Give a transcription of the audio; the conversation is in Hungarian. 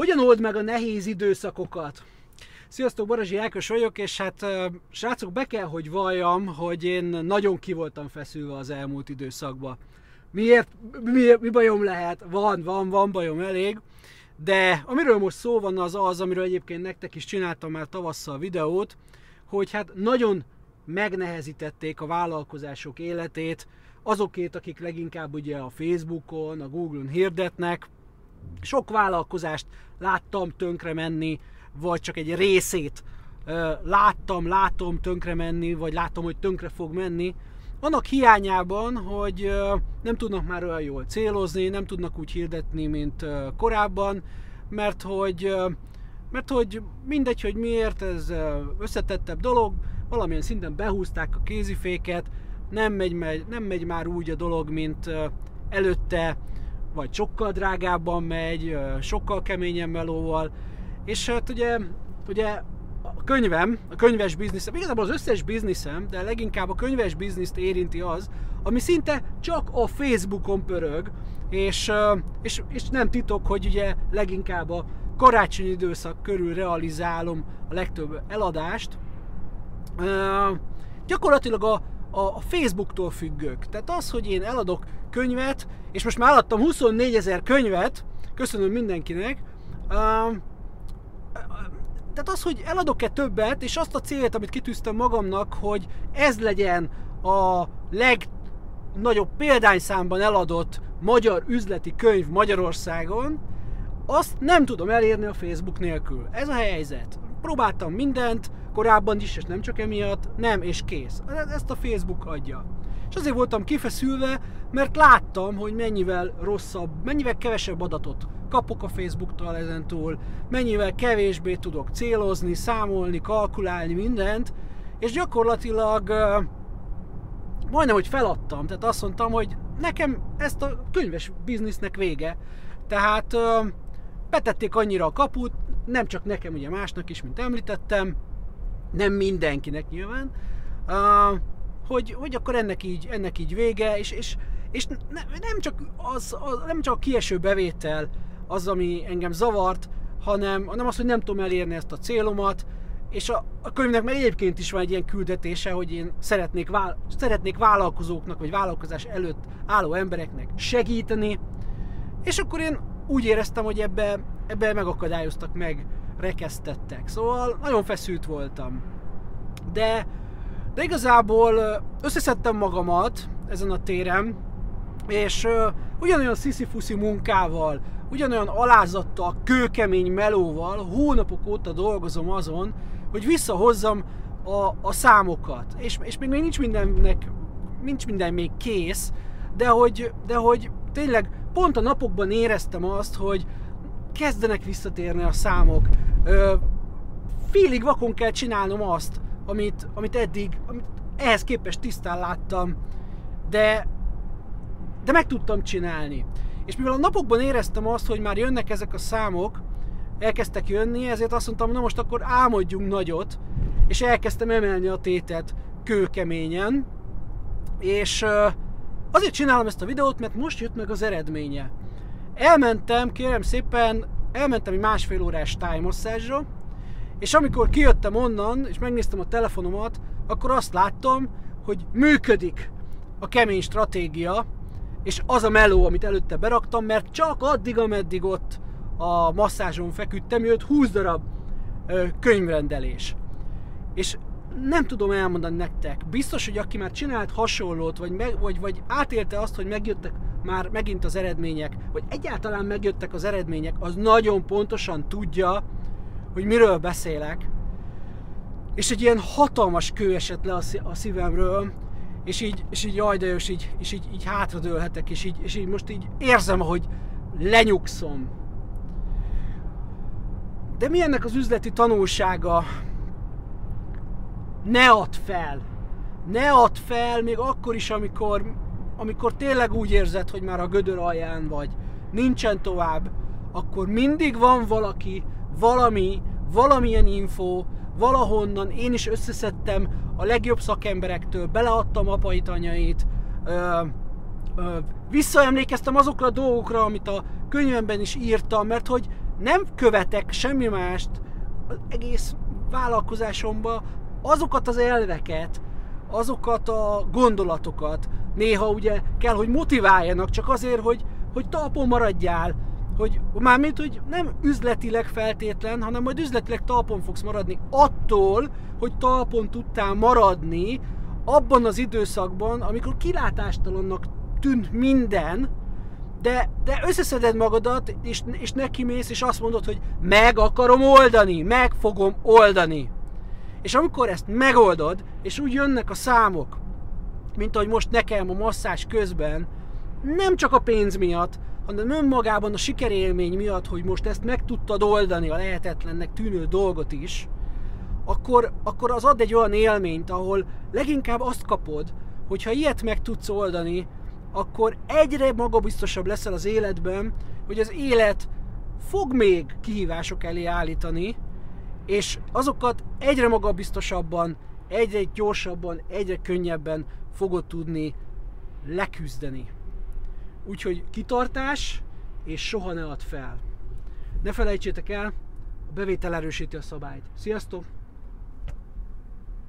Hogyan old meg a nehéz időszakokat? Sziasztok, Barazsi Ákos vagyok, és hát srácok, be kell, hogy valljam, hogy én nagyon ki voltam feszülve az elmúlt időszakban. Miért? Mi, mi bajom lehet? Van, van, van bajom elég. De amiről most szó van az az, amiről egyébként nektek is csináltam már tavasszal videót, hogy hát nagyon megnehezítették a vállalkozások életét, azokét, akik leginkább ugye a Facebookon, a Google-on hirdetnek. Sok vállalkozást láttam tönkre menni, vagy csak egy részét láttam, látom tönkre menni, vagy látom, hogy tönkre fog menni, annak hiányában, hogy nem tudnak már olyan jól célozni, nem tudnak úgy hirdetni, mint korábban, mert hogy, mert hogy mindegy, hogy miért, ez összetettebb dolog, valamilyen szinten behúzták a kéziféket, nem megy, nem megy már úgy a dolog, mint előtte, vagy sokkal drágábban megy, sokkal keményen melóval, és hát ugye, ugye a könyvem, a könyves bizniszem, igazából az összes bizniszem, de leginkább a könyves bizniszt érinti az, ami szinte csak a Facebookon pörög, és, és, és nem titok, hogy ugye leginkább a karácsonyi időszak körül realizálom a legtöbb eladást. Gyakorlatilag a, a, a Facebooktól függök. Tehát az, hogy én eladok könyvet, és most már eladtam 24 ezer könyvet, köszönöm mindenkinek, uh, tehát az, hogy eladok-e többet, és azt a célt, amit kitűztem magamnak, hogy ez legyen a legnagyobb példányszámban eladott magyar üzleti könyv Magyarországon, azt nem tudom elérni a Facebook nélkül. Ez a helyzet. Próbáltam mindent, korábban is, és nem csak emiatt, nem, és kész. Ezt a Facebook adja. És azért voltam kifeszülve, mert láttam, hogy mennyivel rosszabb, mennyivel kevesebb adatot kapok a Facebooktól ezentúl, mennyivel kevésbé tudok célozni, számolni, kalkulálni mindent, és gyakorlatilag majdnem, hogy feladtam, tehát azt mondtam, hogy nekem ezt a könyves biznisznek vége. Tehát betették annyira a kaput, nem csak nekem, ugye másnak is, mint említettem, nem mindenkinek nyilván, hogy, hogy akkor ennek így, ennek így vége, és, és, és ne, nem, csak az, az, nem csak a kieső bevétel az, ami engem zavart, hanem, hanem az, hogy nem tudom elérni ezt a célomat, és a, a könyvnek meg egyébként is van egy ilyen küldetése, hogy én szeretnék, vál, szeretnék vállalkozóknak, vagy vállalkozás előtt álló embereknek segíteni, és akkor én úgy éreztem, hogy ebbe, ebbe megakadályoztak, meg rekesztettek. Szóval nagyon feszült voltam. De, de igazából összeszedtem magamat ezen a téren, és uh, ugyanolyan sziszifuszi munkával, ugyanolyan alázattal, kőkemény melóval hónapok óta dolgozom azon, hogy visszahozzam a, a számokat. És, és még, még nincs mindennek, nincs minden még kész, de hogy, de hogy tényleg pont a napokban éreztem azt, hogy kezdenek visszatérni a számok. Ö, félig vakon kell csinálnom azt, amit, amit eddig, amit ehhez képest tisztán láttam, de, de meg tudtam csinálni. És mivel a napokban éreztem azt, hogy már jönnek ezek a számok, elkezdtek jönni, ezért azt mondtam, na most akkor álmodjunk nagyot, és elkezdtem emelni a tétet kőkeményen, és azért csinálom ezt a videót, mert most jött meg az eredménye. Elmentem, kérem szépen, elmentem egy másfél órás tájmasszázsra, és amikor kijöttem onnan, és megnéztem a telefonomat, akkor azt láttam, hogy működik a kemény stratégia, és az a meló, amit előtte beraktam, mert csak addig, ameddig ott a masszázson feküdtem, jött 20 darab ö, könyvrendelés. És nem tudom elmondani nektek, biztos, hogy aki már csinált hasonlót, vagy, meg, vagy, vagy átélte azt, hogy megjöttek már megint az eredmények, vagy egyáltalán megjöttek az eredmények, az nagyon pontosan tudja, hogy miről beszélek. És egy ilyen hatalmas kő esett le a szívemről, és így, és így jaj, de és így, és így, így hátradőlhetek, és így, és így most így érzem, hogy lenyugszom. De mi ennek az üzleti tanulsága? Ne add fel! Ne add fel, még akkor is, amikor, amikor tényleg úgy érzed, hogy már a gödör alján vagy, nincsen tovább, akkor mindig van valaki, valami, valamilyen info, valahonnan én is összeszedtem a legjobb szakemberektől, beleadtam apait, anyait, ö, ö, visszaemlékeztem azokra a dolgokra, amit a könyvemben is írtam, mert hogy nem követek semmi mást az egész vállalkozásomba, azokat az elveket, azokat a gondolatokat, néha ugye kell, hogy motiváljanak, csak azért, hogy, hogy talpon maradjál, hogy mármint, hogy nem üzletileg feltétlen, hanem majd üzletileg talpon fogsz maradni attól, hogy talpon tudtál maradni abban az időszakban, amikor kilátástalannak tűnt minden, de, de összeszeded magadat, és, és neki mész, és azt mondod, hogy meg akarom oldani, meg fogom oldani. És amikor ezt megoldod, és úgy jönnek a számok, mint ahogy most nekem a masszás közben, nem csak a pénz miatt, hanem önmagában a sikerélmény miatt, hogy most ezt meg tudtad oldani a lehetetlennek tűnő dolgot is, akkor, akkor az ad egy olyan élményt, ahol leginkább azt kapod, hogy ha ilyet meg tudsz oldani, akkor egyre magabiztosabb leszel az életben, hogy az élet fog még kihívások elé állítani, és azokat egyre magabiztosabban, egyre gyorsabban, egyre könnyebben fogod tudni leküzdeni. Úgyhogy kitartás, és soha ne add fel. Ne felejtsétek el, a bevétel erősíti a szabályt. Sziasztok!